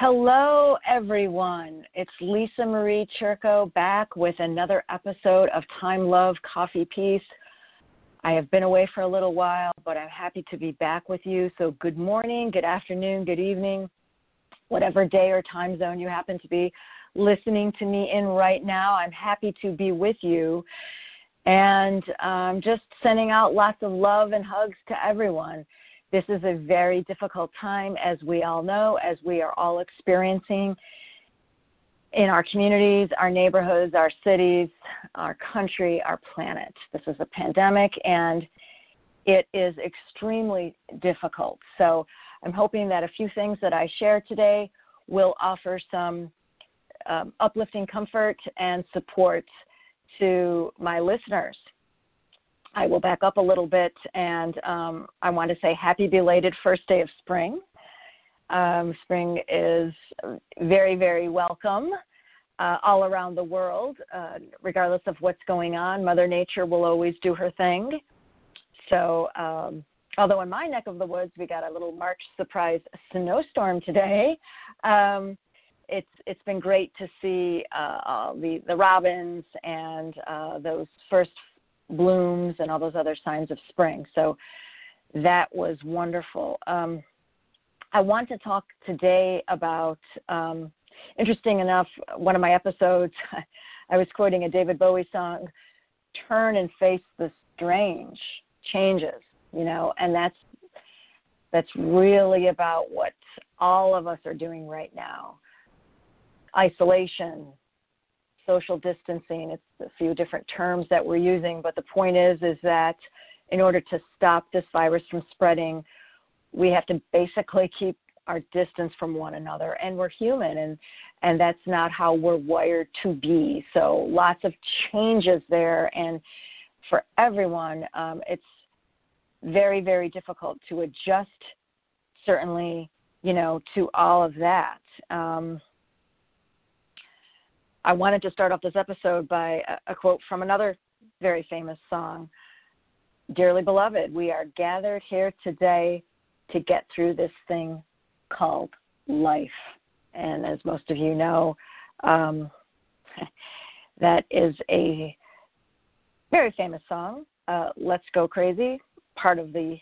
Hello, everyone. It's Lisa Marie Churko back with another episode of Time, Love, Coffee, Peace. I have been away for a little while, but I'm happy to be back with you. So, good morning, good afternoon, good evening, whatever day or time zone you happen to be listening to me in right now. I'm happy to be with you and um, just sending out lots of love and hugs to everyone. This is a very difficult time, as we all know, as we are all experiencing in our communities, our neighborhoods, our cities, our country, our planet. This is a pandemic and it is extremely difficult. So I'm hoping that a few things that I share today will offer some um, uplifting comfort and support to my listeners. I will back up a little bit and um, I want to say happy belated first day of spring. Um, spring is very, very welcome uh, all around the world, uh, regardless of what's going on. Mother Nature will always do her thing. So, um, although in my neck of the woods we got a little March surprise snowstorm today, um, it's it's been great to see uh, the the robins and uh, those first blooms and all those other signs of spring. So that was wonderful. Um, I want to talk today about, um, interesting enough, one of my episodes, I was quoting a David Bowie song, Turn and Face the Strange Changes, you know, and that's that's really about what all of us are doing right now. Isolation, social distancing. It's a few different terms that we're using, but the point is is that in order to stop this virus from spreading, we have to basically keep our distance from one another and we're human and and that's not how we're wired to be so lots of changes there and for everyone um, it's very very difficult to adjust certainly you know to all of that um, I wanted to start off this episode by a, a quote from another very famous song Dearly beloved, we are gathered here today to get through this thing called life. And as most of you know, um, that is a very famous song, uh, Let's Go Crazy, part of the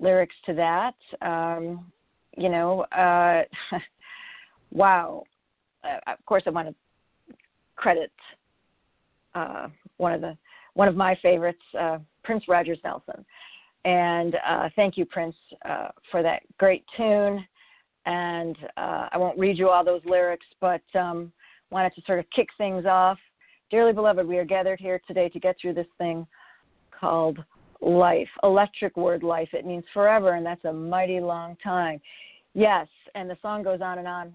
lyrics to that. Um, you know, uh, wow. Uh, of course, I want to credit uh, one of the one of my favorites, uh, Prince Rogers Nelson. And uh, thank you, Prince, uh, for that great tune. And uh, I won't read you all those lyrics, but um, wanted to sort of kick things off. Dearly beloved, we are gathered here today to get through this thing called life. Electric word life. It means forever, and that's a mighty long time. Yes, and the song goes on and on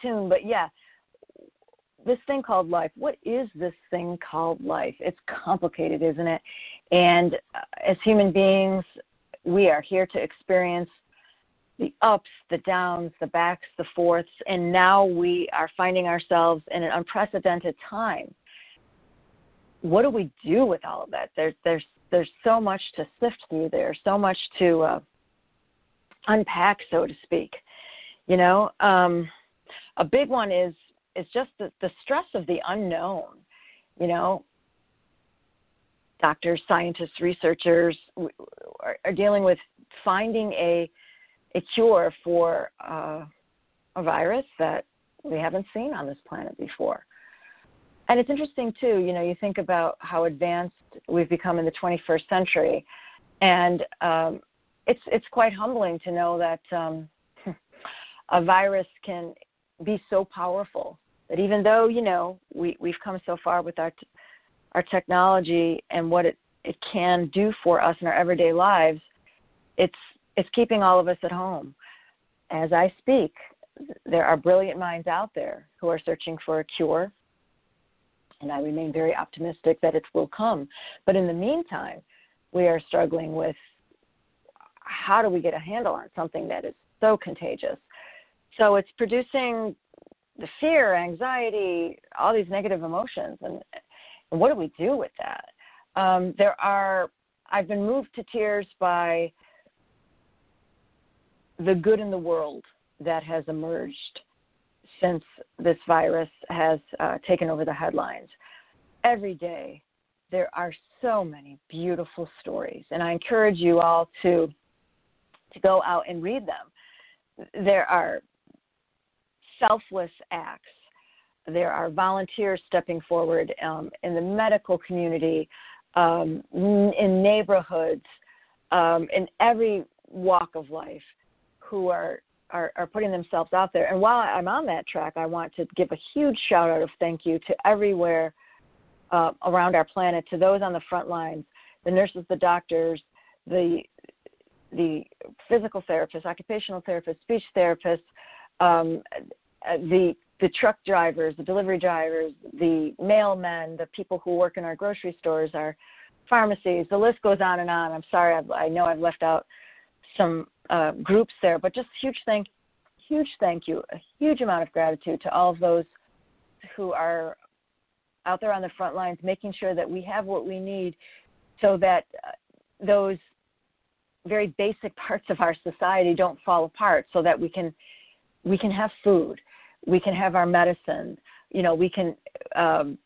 tune, but yeah, this thing called life. What is this thing called life? It's complicated, isn't it? And uh, as human beings, we are here to experience the ups, the downs, the backs, the forths, and now we are finding ourselves in an unprecedented time. What do we do with all of that? There's there's there's so much to sift through there, so much to uh, unpack, so to speak. You know, um, a big one is is just the, the stress of the unknown. You know, doctors, scientists, researchers are, are dealing with finding a a cure for uh, a virus that we haven't seen on this planet before. And it's interesting too. You know, you think about how advanced we've become in the 21st century, and um, it's it's quite humbling to know that um, a virus can be so powerful that even though you know we we've come so far with our our technology and what it it can do for us in our everyday lives, it's it's keeping all of us at home. As I speak, there are brilliant minds out there who are searching for a cure, and I remain very optimistic that it will come. But in the meantime, we are struggling with how do we get a handle on something that is so contagious. So it's producing the fear, anxiety, all these negative emotions, and, and what do we do with that? Um, there are, I've been moved to tears by the good in the world that has emerged since this virus has uh, taken over the headlines. Every day, there are so many beautiful stories, and I encourage you all to to go out and read them. There are selfless acts. There are volunteers stepping forward um, in the medical community, um, in neighborhoods, um, in every walk of life, who are, are are putting themselves out there. And while I'm on that track, I want to give a huge shout out of thank you to everywhere uh, around our planet, to those on the front lines, the nurses, the doctors, the the physical therapists, occupational therapists, speech therapists, um, the the truck drivers, the delivery drivers, the mailmen, the people who work in our grocery stores, our pharmacies. The list goes on and on. I'm sorry, I've, i know I've left out some uh, groups there, but just huge thank, huge thank you, a huge amount of gratitude to all of those who are out there on the front lines, making sure that we have what we need, so that uh, those very basic parts of our society don't fall apart, so that we can we can have food, we can have our medicine, you know, we can um,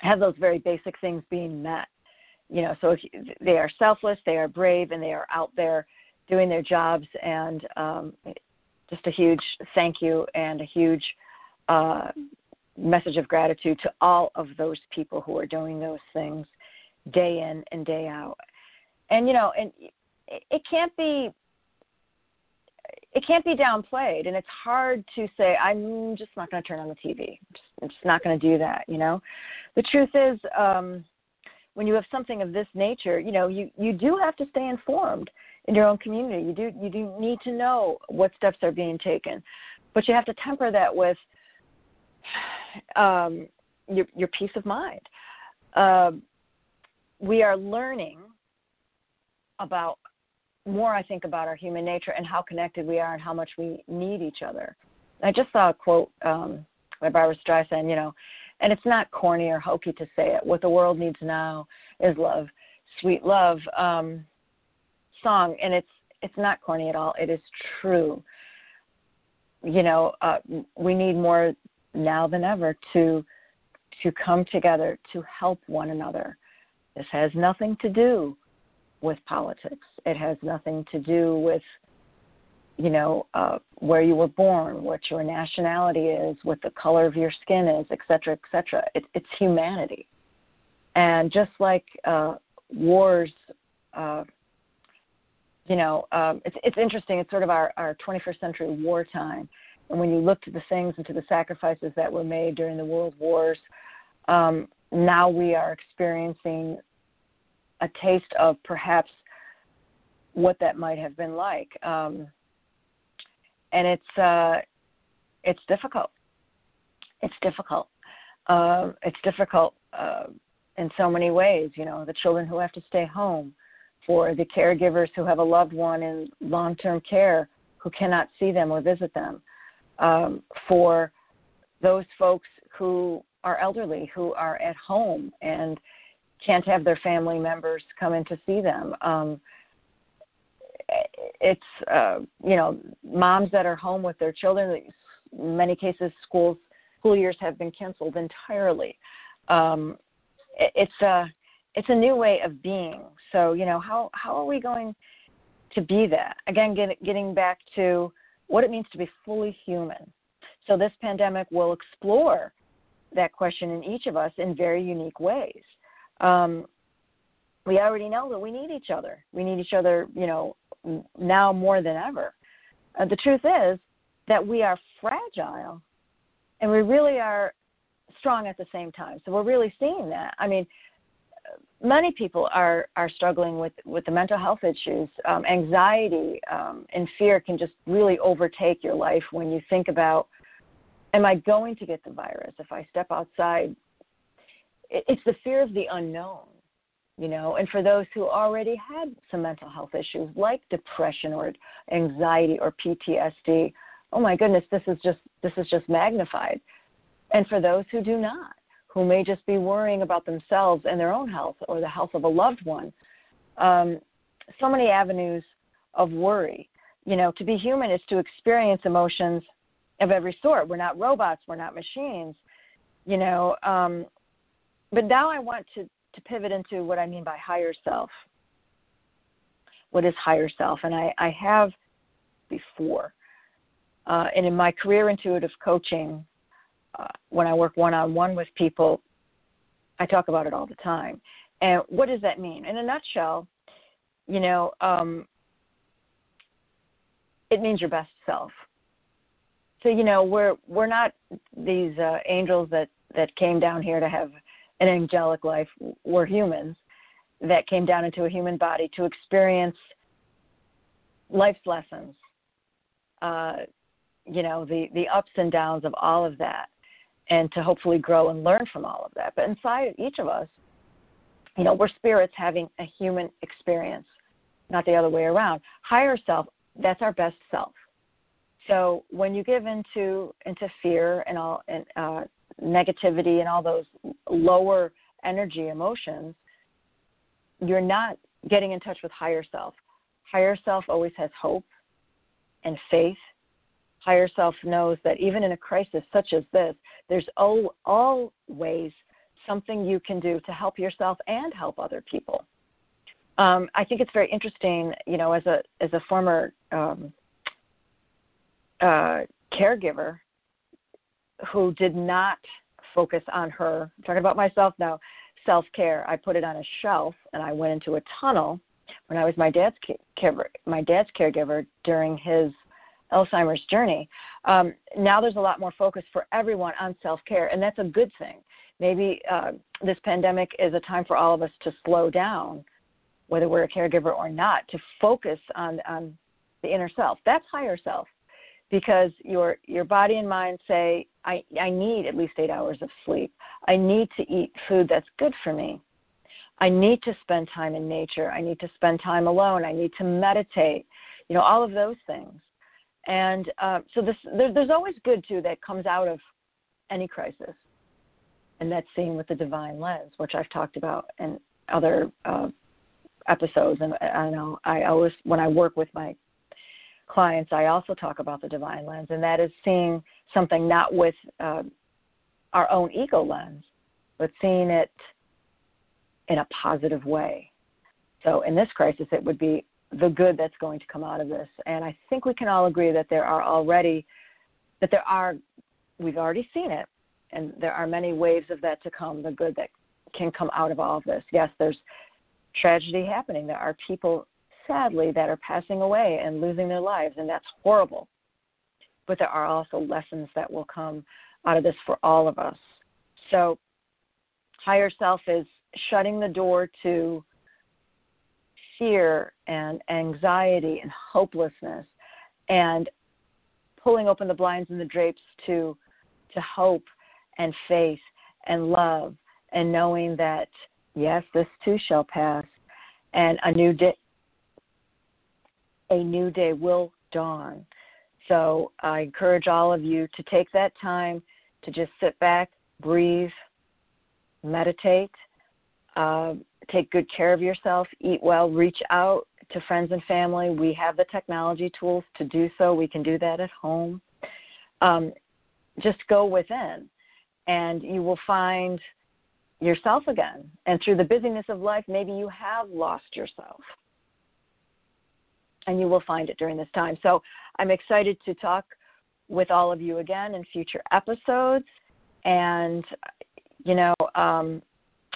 have those very basic things being met. You know, so if they are selfless, they are brave, and they are out there doing their jobs. And um, just a huge thank you and a huge uh, message of gratitude to all of those people who are doing those things day in and day out. And you know, and it can't be it can't be downplayed and it's hard to say i'm just not going to turn on the tv I'm just, I'm just not going to do that you know? The truth is um when you have something of this nature you know you you do have to stay informed in your own community. You do you do need to know what steps are being taken. But you have to temper that with um your your peace of mind. Uh, we are learning about more I think about our human nature and how connected we are and how much we need each other. I just saw a quote um, by Barbra Streisand, you know, and it's not corny or hokey to say it. What the world needs now is love, sweet love um, song, and it's it's not corny at all. It is true. You know, uh, we need more now than ever to to come together to help one another. This has nothing to do with politics. It has nothing to do with, you know, uh, where you were born, what your nationality is, what the color of your skin is, et cetera, et cetera. It, it's humanity. And just like uh, wars, uh, you know, um, it's, it's interesting. It's sort of our, our 21st century wartime. And when you look to the things and to the sacrifices that were made during the world wars, um, now we are experiencing a taste of perhaps what that might have been like. Um, and it's uh, it's difficult. It's difficult. Uh, it's difficult uh, in so many ways. You know, the children who have to stay home, for the caregivers who have a loved one in long-term care who cannot see them or visit them, um, for those folks who are elderly who are at home and can't have their family members come in to see them. Um, it's uh, you know moms that are home with their children. In many cases, schools school years have been canceled entirely. Um, it, it's a it's a new way of being. So you know how how are we going to be that again? Get, getting back to what it means to be fully human. So this pandemic will explore that question in each of us in very unique ways um, we already know that we need each other. We need each other, you know, now more than ever. Uh, the truth is that we are fragile and we really are strong at the same time. So we're really seeing that. I mean, many people are are struggling with with the mental health issues. Um, anxiety um, and fear can just really overtake your life when you think about, am I going to get the virus if I step outside? It's the fear of the unknown you know and for those who already had some mental health issues like depression or anxiety or PTSD oh my goodness this is just this is just magnified and for those who do not who may just be worrying about themselves and their own health or the health of a loved one um, so many avenues of worry you know, to be human is to experience emotions of every sort. We're not robots, we're not machines, you know. Um, but now I want to, to pivot into what I mean by higher self. What is higher self? And I, I have before. Uh, and in my career intuitive coaching, uh, when I work one on one with people, I talk about it all the time. And what does that mean? In a nutshell, you know, um, it means your best self. So you know, we're we're not these uh, angels that that came down here to have an angelic life. We're humans that came down into a human body to experience life's lessons. Uh, you know, the the ups and downs of all of that, and to hopefully grow and learn from all of that. But inside each of us, you know, we're spirits having a human experience, not the other way around. Higher self, that's our best self. So when you give into into fear and all and uh, negativity and all those lower energy emotions, you're not getting in touch with higher self. Higher self always has hope and faith. Higher self knows that even in a crisis such as this, there's always something you can do to help yourself and help other people. Um, I think it's very interesting, you know, as a as a former um, uh, caregiver who did not focus on her. I'm talking about myself now. Self care. I put it on a shelf, and I went into a tunnel when I was my dad's care, my dad's caregiver during his Alzheimer's journey. Um, now there's a lot more focus for everyone on self care, and that's a good thing. Maybe uh, this pandemic is a time for all of us to slow down, whether we're a caregiver or not, to focus on on the inner self. That's higher self because your your body and mind say I, I need at least eight hours of sleep. I need to eat food that's good for me. I need to spend time in nature. I need to spend time alone. I need to meditate. You know, all of those things. And uh, so this, there, there's always good too that comes out of any crisis, and that's seen with the divine lens, which I've talked about in other uh, episodes. And I know I always, when I work with my clients, I also talk about the divine lens, and that is seeing something not with uh, our own ego lens, but seeing it in a positive way. So in this crisis, it would be the good that's going to come out of this. And I think we can all agree that there are already, that there are, we've already seen it, and there are many waves of that to come, the good that can come out of all of this. Yes, there's tragedy happening. There are people sadly, that are passing away and losing their lives, and that's horrible. But there are also lessons that will come out of this for all of us. So, higher self is shutting the door to fear and anxiety and hopelessness and pulling open the blinds and the drapes to to hope and faith and love and knowing that yes this too shall pass and a new day a new day will dawn. So I encourage all of you to take that time to just sit back, breathe, meditate, uh, take good care of yourself, eat well, reach out to friends and family. We have the technology tools to do so. We can do that at home. Um, just go within, and you will find yourself again. And through the busyness of life, maybe you have lost yourself and you will find it during this time. So I'm excited to talk with all of you again in future episodes. And, you know, um,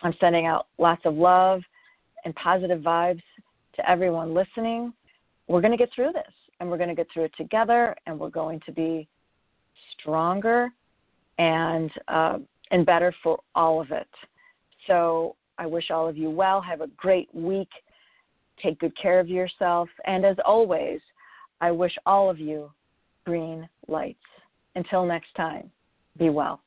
I'm sending out lots of love and positive vibes to everyone listening. We're going to get through this and we're going to get through it together and we're going to be stronger and, uh, and better for all of it. So I wish all of you well. Have a great week Take good care of yourself. And as always, I wish all of you green lights. Until next time, be well.